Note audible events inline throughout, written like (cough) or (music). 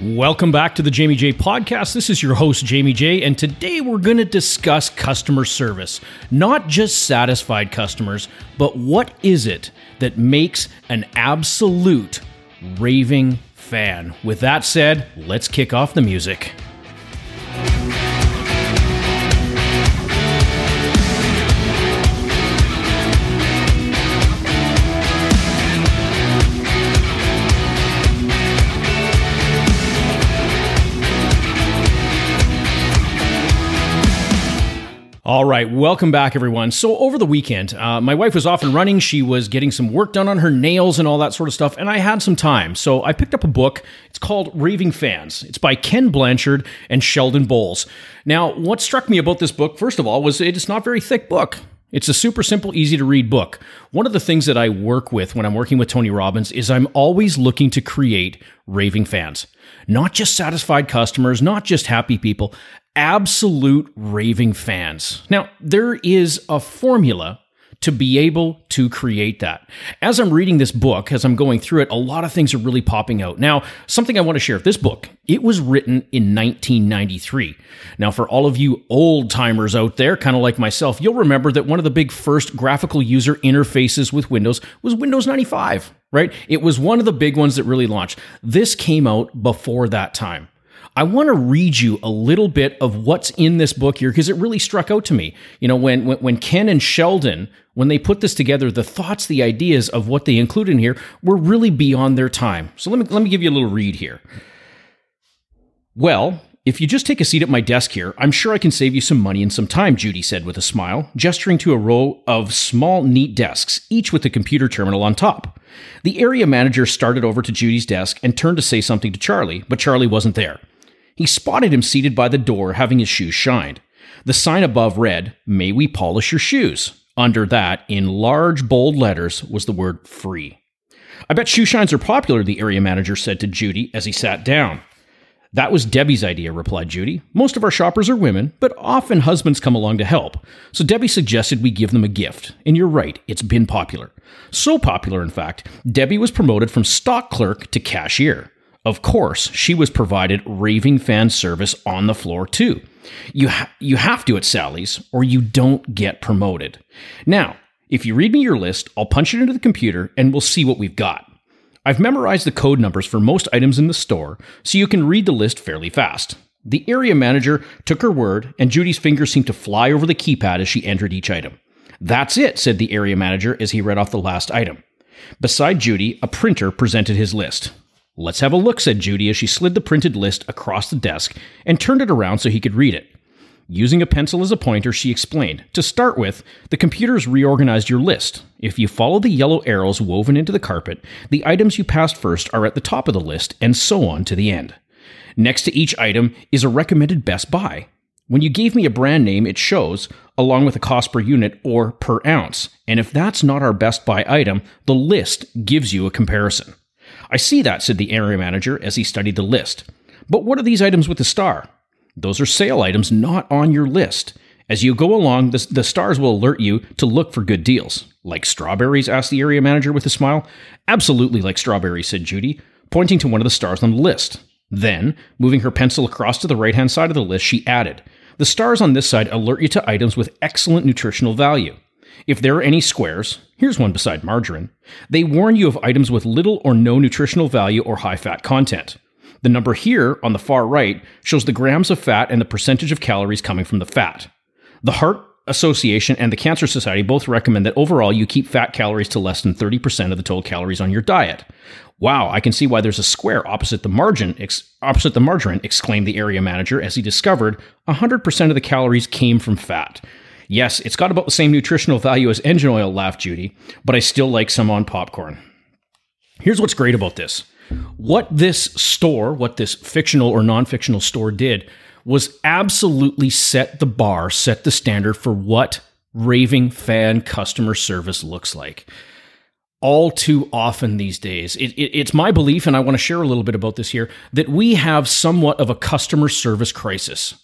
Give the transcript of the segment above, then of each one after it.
Welcome back to the Jamie J podcast. This is your host, Jamie J, and today we're going to discuss customer service. Not just satisfied customers, but what is it that makes an absolute raving fan? With that said, let's kick off the music. All right, welcome back, everyone. So, over the weekend, uh, my wife was off and running. She was getting some work done on her nails and all that sort of stuff, and I had some time. So, I picked up a book. It's called Raving Fans. It's by Ken Blanchard and Sheldon Bowles. Now, what struck me about this book, first of all, was it's not very thick book. It's a super simple, easy to read book. One of the things that I work with when I'm working with Tony Robbins is I'm always looking to create raving fans. Not just satisfied customers, not just happy people, absolute raving fans. Now, there is a formula to be able to create that. As I'm reading this book, as I'm going through it, a lot of things are really popping out. Now, something I want to share this book, it was written in 1993. Now, for all of you old timers out there, kind of like myself, you'll remember that one of the big first graphical user interfaces with Windows was Windows 95, right? It was one of the big ones that really launched. This came out before that time. I want to read you a little bit of what's in this book here because it really struck out to me. You know, when, when, when Ken and Sheldon, when they put this together, the thoughts, the ideas of what they include in here were really beyond their time. So let me let me give you a little read here. Well, if you just take a seat at my desk here, I'm sure I can save you some money and some time, Judy said with a smile, gesturing to a row of small, neat desks, each with a computer terminal on top. The area manager started over to Judy's desk and turned to say something to Charlie, but Charlie wasn't there. He spotted him seated by the door, having his shoes shined. The sign above read, May we polish your shoes? Under that, in large, bold letters, was the word free. I bet shoe shines are popular, the area manager said to Judy as he sat down. That was Debbie's idea, replied Judy. Most of our shoppers are women, but often husbands come along to help. So Debbie suggested we give them a gift. And you're right, it's been popular. So popular, in fact, Debbie was promoted from stock clerk to cashier. Of course, she was provided raving fan service on the floor too. You, ha- you have to at Sally's or you don't get promoted. Now, if you read me your list, I'll punch it into the computer and we'll see what we've got. I've memorized the code numbers for most items in the store so you can read the list fairly fast. The area manager took her word, and Judy's fingers seemed to fly over the keypad as she entered each item. That's it, said the area manager as he read off the last item. Beside Judy, a printer presented his list. Let's have a look, said Judy as she slid the printed list across the desk and turned it around so he could read it. Using a pencil as a pointer, she explained To start with, the computer's reorganized your list. If you follow the yellow arrows woven into the carpet, the items you passed first are at the top of the list, and so on to the end. Next to each item is a recommended best buy. When you gave me a brand name, it shows, along with a cost per unit or per ounce. And if that's not our best buy item, the list gives you a comparison. I see that, said the area manager as he studied the list. But what are these items with the star? Those are sale items not on your list. As you go along, the, the stars will alert you to look for good deals. Like strawberries? asked the area manager with a smile. Absolutely like strawberries, said Judy, pointing to one of the stars on the list. Then, moving her pencil across to the right hand side of the list, she added, The stars on this side alert you to items with excellent nutritional value. If there are any squares, here's one beside margarine, they warn you of items with little or no nutritional value or high fat content. The number here on the far right shows the grams of fat and the percentage of calories coming from the fat. The Heart Association and the Cancer Society both recommend that overall you keep fat calories to less than 30% of the total calories on your diet. Wow, I can see why there's a square opposite the margin, ex- opposite the margarine, exclaimed the area manager as he discovered 100% of the calories came from fat. Yes, it's got about the same nutritional value as engine oil, laughed Judy, but I still like some on popcorn. Here's what's great about this. What this store, what this fictional or non fictional store did, was absolutely set the bar, set the standard for what raving fan customer service looks like. All too often these days, it, it, it's my belief, and I want to share a little bit about this here, that we have somewhat of a customer service crisis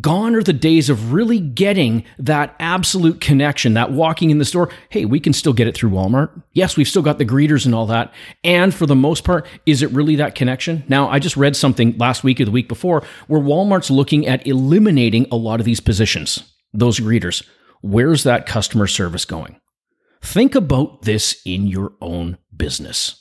Gone are the days of really getting that absolute connection, that walking in the store. Hey, we can still get it through Walmart. Yes, we've still got the greeters and all that. And for the most part, is it really that connection? Now, I just read something last week or the week before where Walmart's looking at eliminating a lot of these positions, those greeters. Where's that customer service going? Think about this in your own business.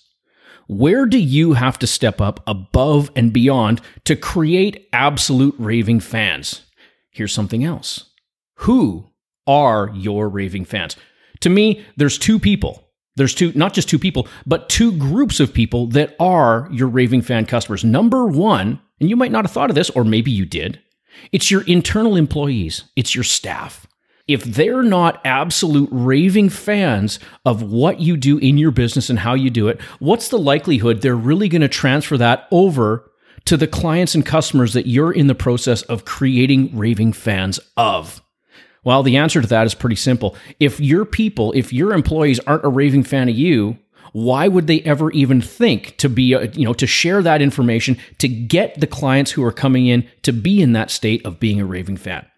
Where do you have to step up above and beyond to create absolute raving fans? Here's something else. Who are your raving fans? To me, there's two people. There's two, not just two people, but two groups of people that are your raving fan customers. Number one, and you might not have thought of this, or maybe you did, it's your internal employees, it's your staff if they're not absolute raving fans of what you do in your business and how you do it, what's the likelihood they're really going to transfer that over to the clients and customers that you're in the process of creating raving fans of? Well, the answer to that is pretty simple. If your people, if your employees aren't a raving fan of you, why would they ever even think to be, a, you know, to share that information to get the clients who are coming in to be in that state of being a raving fan?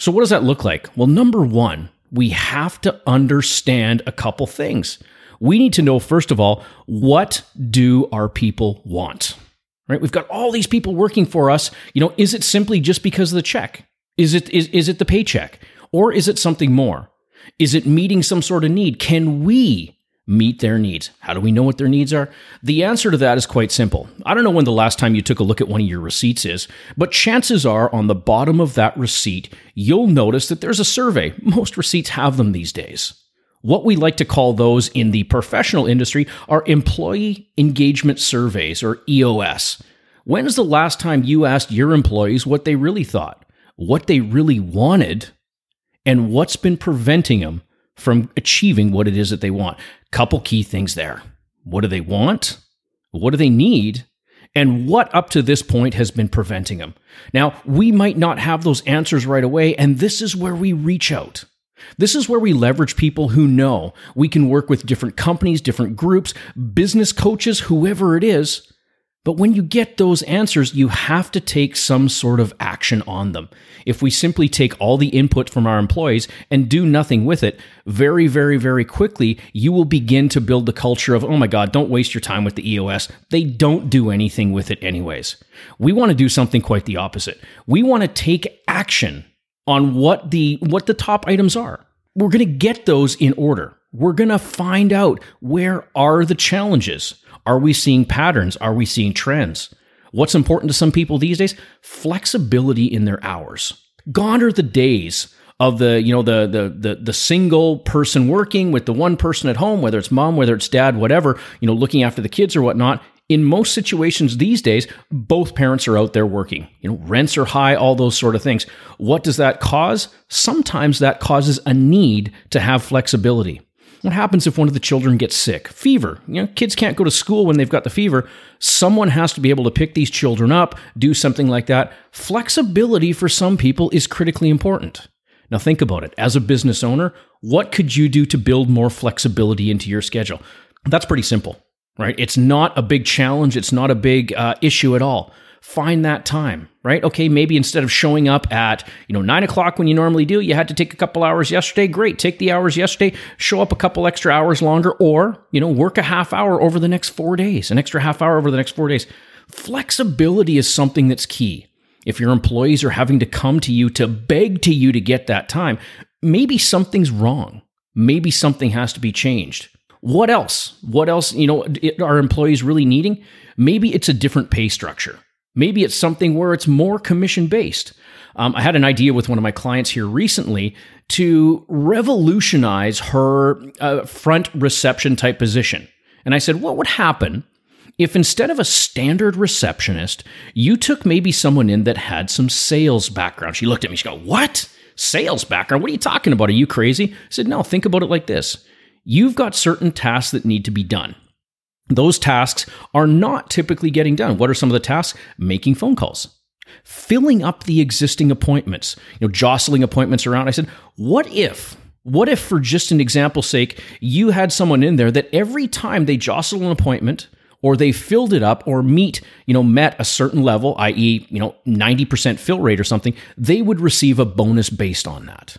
So, what does that look like? Well, number one, we have to understand a couple things. We need to know, first of all, what do our people want? Right? We've got all these people working for us. You know, is it simply just because of the check? Is it is, is it the paycheck? Or is it something more? Is it meeting some sort of need? Can we meet their needs. How do we know what their needs are? The answer to that is quite simple. I don't know when the last time you took a look at one of your receipts is, but chances are on the bottom of that receipt, you'll notice that there's a survey. Most receipts have them these days. What we like to call those in the professional industry are employee engagement surveys or EOS. When is the last time you asked your employees what they really thought, what they really wanted, and what's been preventing them from achieving what it is that they want. Couple key things there. What do they want? What do they need? And what up to this point has been preventing them? Now, we might not have those answers right away, and this is where we reach out. This is where we leverage people who know we can work with different companies, different groups, business coaches, whoever it is, but when you get those answers, you have to take some sort of action on them. If we simply take all the input from our employees and do nothing with it, very, very, very quickly, you will begin to build the culture of, oh my God, don't waste your time with the EOS. They don't do anything with it, anyways. We want to do something quite the opposite. We want to take action on what the, what the top items are. We're going to get those in order. We're going to find out where are the challenges. Are we seeing patterns? Are we seeing trends? What's important to some people these days? Flexibility in their hours. Gone are the days of the you know the the the the single person working with the one person at home, whether it's mom, whether it's dad, whatever, you know, looking after the kids or whatnot. In most situations these days, both parents are out there working. You know, rents are high, all those sort of things. What does that cause? Sometimes that causes a need to have flexibility. What happens if one of the children gets sick? Fever. You know, kids can't go to school when they've got the fever. Someone has to be able to pick these children up, do something like that. Flexibility for some people is critically important. Now, think about it. As a business owner, what could you do to build more flexibility into your schedule? That's pretty simple, right? It's not a big challenge, it's not a big uh, issue at all find that time, right? Okay, maybe instead of showing up at, you know, nine o'clock when you normally do, you had to take a couple hours yesterday. Great. Take the hours yesterday, show up a couple extra hours longer, or, you know, work a half hour over the next four days, an extra half hour over the next four days. Flexibility is something that's key. If your employees are having to come to you to beg to you to get that time, maybe something's wrong. Maybe something has to be changed. What else? What else, you know, are employees really needing? Maybe it's a different pay structure. Maybe it's something where it's more commission based. Um, I had an idea with one of my clients here recently to revolutionize her uh, front reception type position. And I said, what would happen if instead of a standard receptionist, you took maybe someone in that had some sales background? She looked at me, she go, What? Sales background? What are you talking about? Are you crazy? I said, No, think about it like this. You've got certain tasks that need to be done those tasks are not typically getting done. What are some of the tasks? Making phone calls, filling up the existing appointments, you know, jostling appointments around. I said, what if, what if for just an example's sake, you had someone in there that every time they jostle an appointment or they filled it up or meet, you know, met a certain level, i.e., you know, 90% fill rate or something, they would receive a bonus based on that.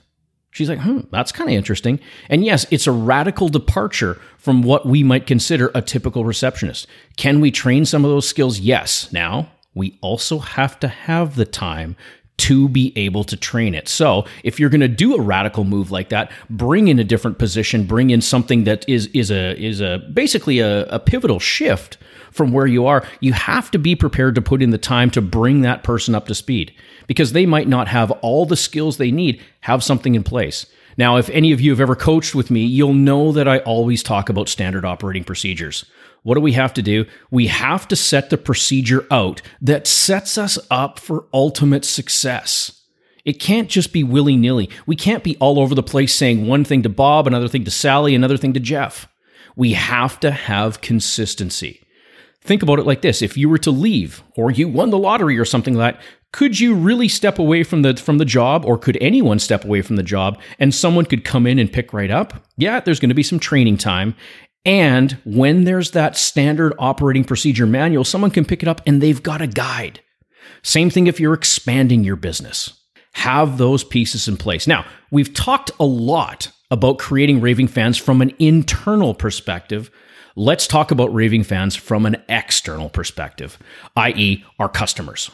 She's like, hmm, that's kind of interesting. And yes, it's a radical departure from what we might consider a typical receptionist. Can we train some of those skills? Yes. Now, we also have to have the time to be able to train it. So, if you're going to do a radical move like that, bring in a different position, bring in something that is is a is a basically a, a pivotal shift from where you are. You have to be prepared to put in the time to bring that person up to speed because they might not have all the skills they need, have something in place. Now, if any of you have ever coached with me, you'll know that I always talk about standard operating procedures. What do we have to do? We have to set the procedure out that sets us up for ultimate success. It can't just be willy nilly. We can't be all over the place saying one thing to Bob, another thing to Sally, another thing to Jeff. We have to have consistency. Think about it like this if you were to leave, or you won the lottery or something like that, could you really step away from the from the job or could anyone step away from the job and someone could come in and pick right up yeah there's going to be some training time and when there's that standard operating procedure manual, someone can pick it up and they've got a guide. Same thing if you're expanding your business. Have those pieces in place. Now, we've talked a lot about creating raving fans from an internal perspective. Let's talk about raving fans from an external perspective, i.e., our customers.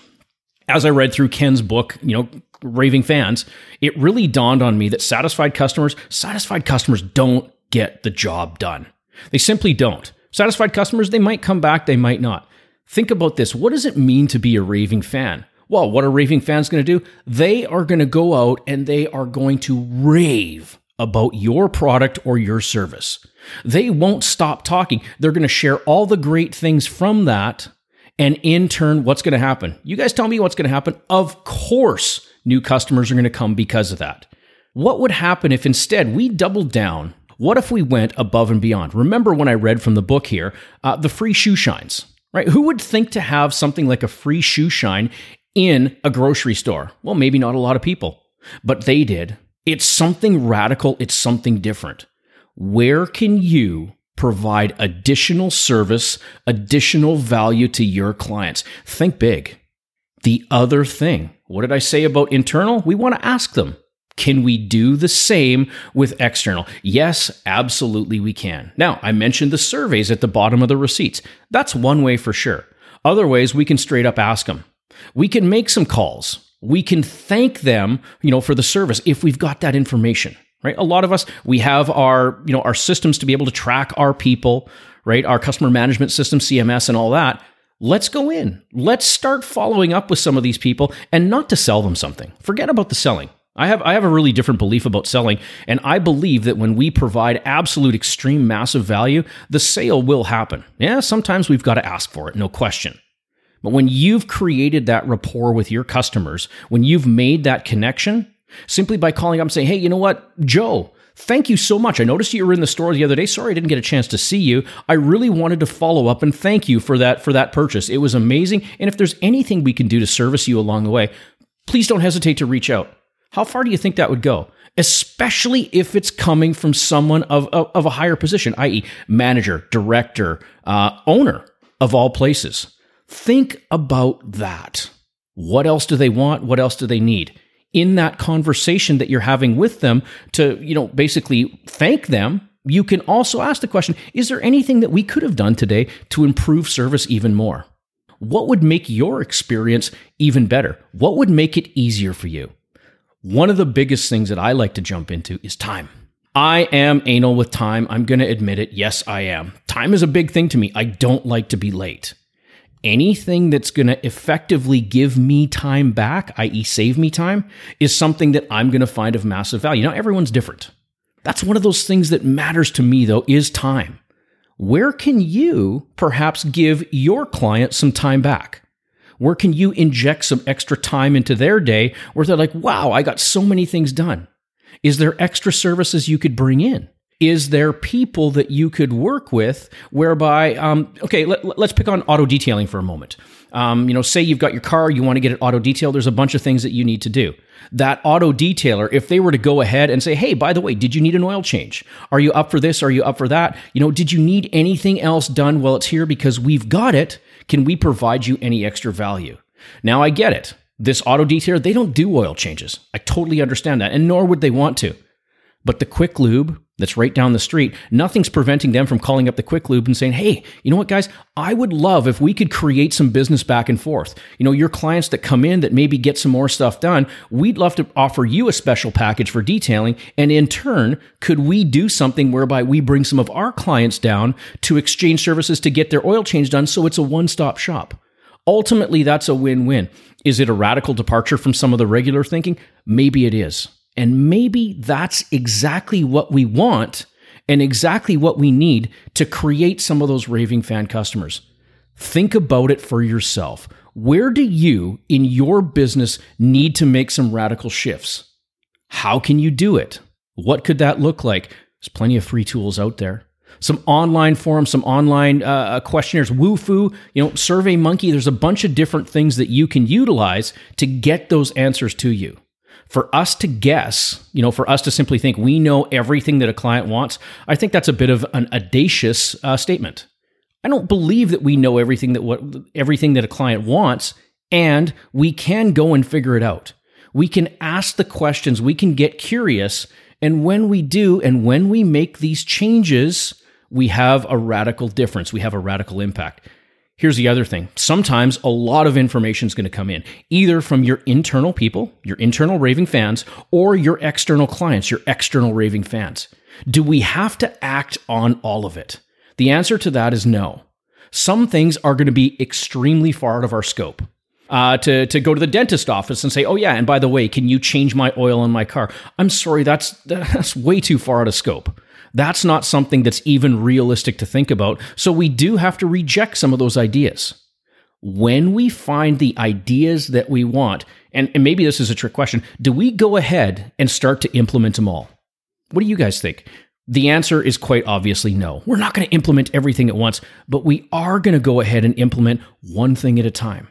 As I read through Ken's book, you know, Raving Fans, it really dawned on me that satisfied customers, satisfied customers don't get the job done. They simply don't. Satisfied customers, they might come back, they might not. Think about this. What does it mean to be a raving fan? Well, what are raving fans going to do? They are going to go out and they are going to rave about your product or your service. They won't stop talking. They're going to share all the great things from that. And in turn, what's going to happen? You guys tell me what's going to happen. Of course, new customers are going to come because of that. What would happen if instead we doubled down what if we went above and beyond? Remember when I read from the book here, uh, the free shoe shines, right? Who would think to have something like a free shoe shine in a grocery store? Well, maybe not a lot of people, but they did. It's something radical, it's something different. Where can you provide additional service, additional value to your clients? Think big. The other thing, what did I say about internal? We want to ask them. Can we do the same with external? Yes, absolutely we can. Now, I mentioned the surveys at the bottom of the receipts. That's one way for sure. Other ways, we can straight up ask them. We can make some calls. We can thank them, you know, for the service if we've got that information, right? A lot of us, we have our, you know, our systems to be able to track our people, right? Our customer management system, CMS and all that. Let's go in. Let's start following up with some of these people and not to sell them something. Forget about the selling. I have I have a really different belief about selling, and I believe that when we provide absolute extreme massive value, the sale will happen. Yeah, sometimes we've got to ask for it, no question. But when you've created that rapport with your customers, when you've made that connection, simply by calling up and saying, "Hey, you know what, Joe, thank you so much. I noticed you were in the store the other day. Sorry I didn't get a chance to see you. I really wanted to follow up and thank you for that for that purchase. It was amazing. And if there's anything we can do to service you along the way, please don't hesitate to reach out. How far do you think that would go? Especially if it's coming from someone of, of, of a higher position, i.e., manager, director, uh, owner of all places. Think about that. What else do they want? What else do they need? In that conversation that you're having with them to, you know, basically thank them, you can also ask the question Is there anything that we could have done today to improve service even more? What would make your experience even better? What would make it easier for you? One of the biggest things that I like to jump into is time. I am anal with time. I'm going to admit it. Yes, I am. Time is a big thing to me. I don't like to be late. Anything that's going to effectively give me time back, i.e., save me time, is something that I'm going to find of massive value. Now, everyone's different. That's one of those things that matters to me, though, is time. Where can you perhaps give your client some time back? Where can you inject some extra time into their day where they're like, wow, I got so many things done? Is there extra services you could bring in? Is there people that you could work with whereby um, okay let, us pick on auto detailing for a moment. Um, you know say you've got your car you want to get it auto detailed there's a bunch of things that you need to do. That auto detailer if they were to go ahead and say hey by the way did you need an oil change? Are you up for this? Are you up for that? You know did you need anything else done while it's here? Because we've got it. Can we provide you any extra value? Now i get it. This auto detailer they don't do oil changes. I totally understand that and nor would they want to. But the quick lube that's right down the street, nothing's preventing them from calling up the quick lube and saying, Hey, you know what, guys? I would love if we could create some business back and forth. You know, your clients that come in that maybe get some more stuff done, we'd love to offer you a special package for detailing. And in turn, could we do something whereby we bring some of our clients down to exchange services to get their oil change done so it's a one stop shop? Ultimately, that's a win win. Is it a radical departure from some of the regular thinking? Maybe it is. And maybe that's exactly what we want and exactly what we need to create some of those raving fan customers. Think about it for yourself. Where do you in your business need to make some radical shifts? How can you do it? What could that look like? There's plenty of free tools out there. Some online forums, some online uh, uh questionnaires, Wufoo, you know, Survey Monkey. There's a bunch of different things that you can utilize to get those answers to you for us to guess, you know, for us to simply think we know everything that a client wants, I think that's a bit of an audacious uh, statement. I don't believe that we know everything that what everything that a client wants, and we can go and figure it out. We can ask the questions, we can get curious, and when we do, and when we make these changes, we have a radical difference. We have a radical impact. Here's the other thing. Sometimes a lot of information is going to come in, either from your internal people, your internal raving fans, or your external clients, your external raving fans. Do we have to act on all of it? The answer to that is no. Some things are going to be extremely far out of our scope. Uh, to, to go to the dentist office and say, oh, yeah, and by the way, can you change my oil in my car? I'm sorry, that's, (laughs) that's way too far out of scope. That's not something that's even realistic to think about. So we do have to reject some of those ideas. When we find the ideas that we want, and, and maybe this is a trick question, do we go ahead and start to implement them all? What do you guys think? The answer is quite obviously no. We're not going to implement everything at once, but we are going to go ahead and implement one thing at a time.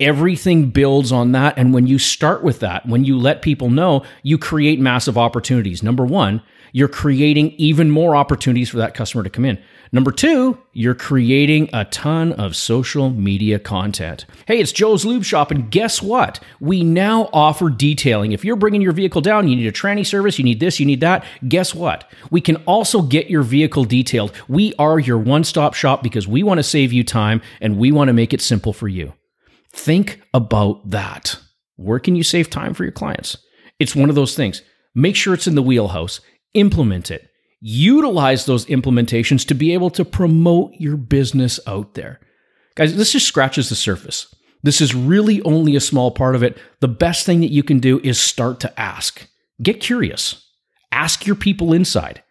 Everything builds on that. And when you start with that, when you let people know, you create massive opportunities. Number one, you're creating even more opportunities for that customer to come in. Number two, you're creating a ton of social media content. Hey, it's Joe's Lube Shop, and guess what? We now offer detailing. If you're bringing your vehicle down, you need a tranny service, you need this, you need that. Guess what? We can also get your vehicle detailed. We are your one stop shop because we want to save you time and we want to make it simple for you. Think about that. Where can you save time for your clients? It's one of those things. Make sure it's in the wheelhouse implement it. Utilize those implementations to be able to promote your business out there. Guys, this just scratches the surface. This is really only a small part of it. The best thing that you can do is start to ask. Get curious. Ask your people inside.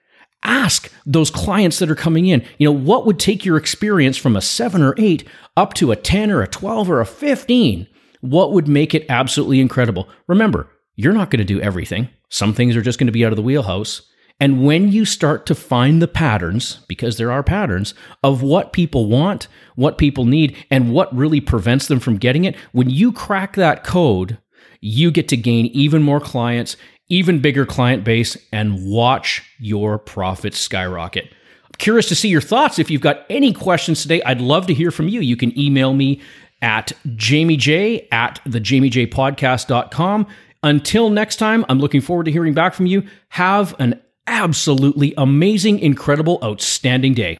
Ask those clients that are coming in, you know, what would take your experience from a seven or eight up to a 10 or a 12 or a 15? What would make it absolutely incredible? Remember, you're not going to do everything. Some things are just going to be out of the wheelhouse. And when you start to find the patterns, because there are patterns of what people want, what people need, and what really prevents them from getting it, when you crack that code, you get to gain even more clients, even bigger client base, and watch your profits skyrocket. I'm curious to see your thoughts. If you've got any questions today, I'd love to hear from you. You can email me at jamiej at thejamiejpodcast.com. Until next time, I'm looking forward to hearing back from you. Have an absolutely amazing, incredible, outstanding day.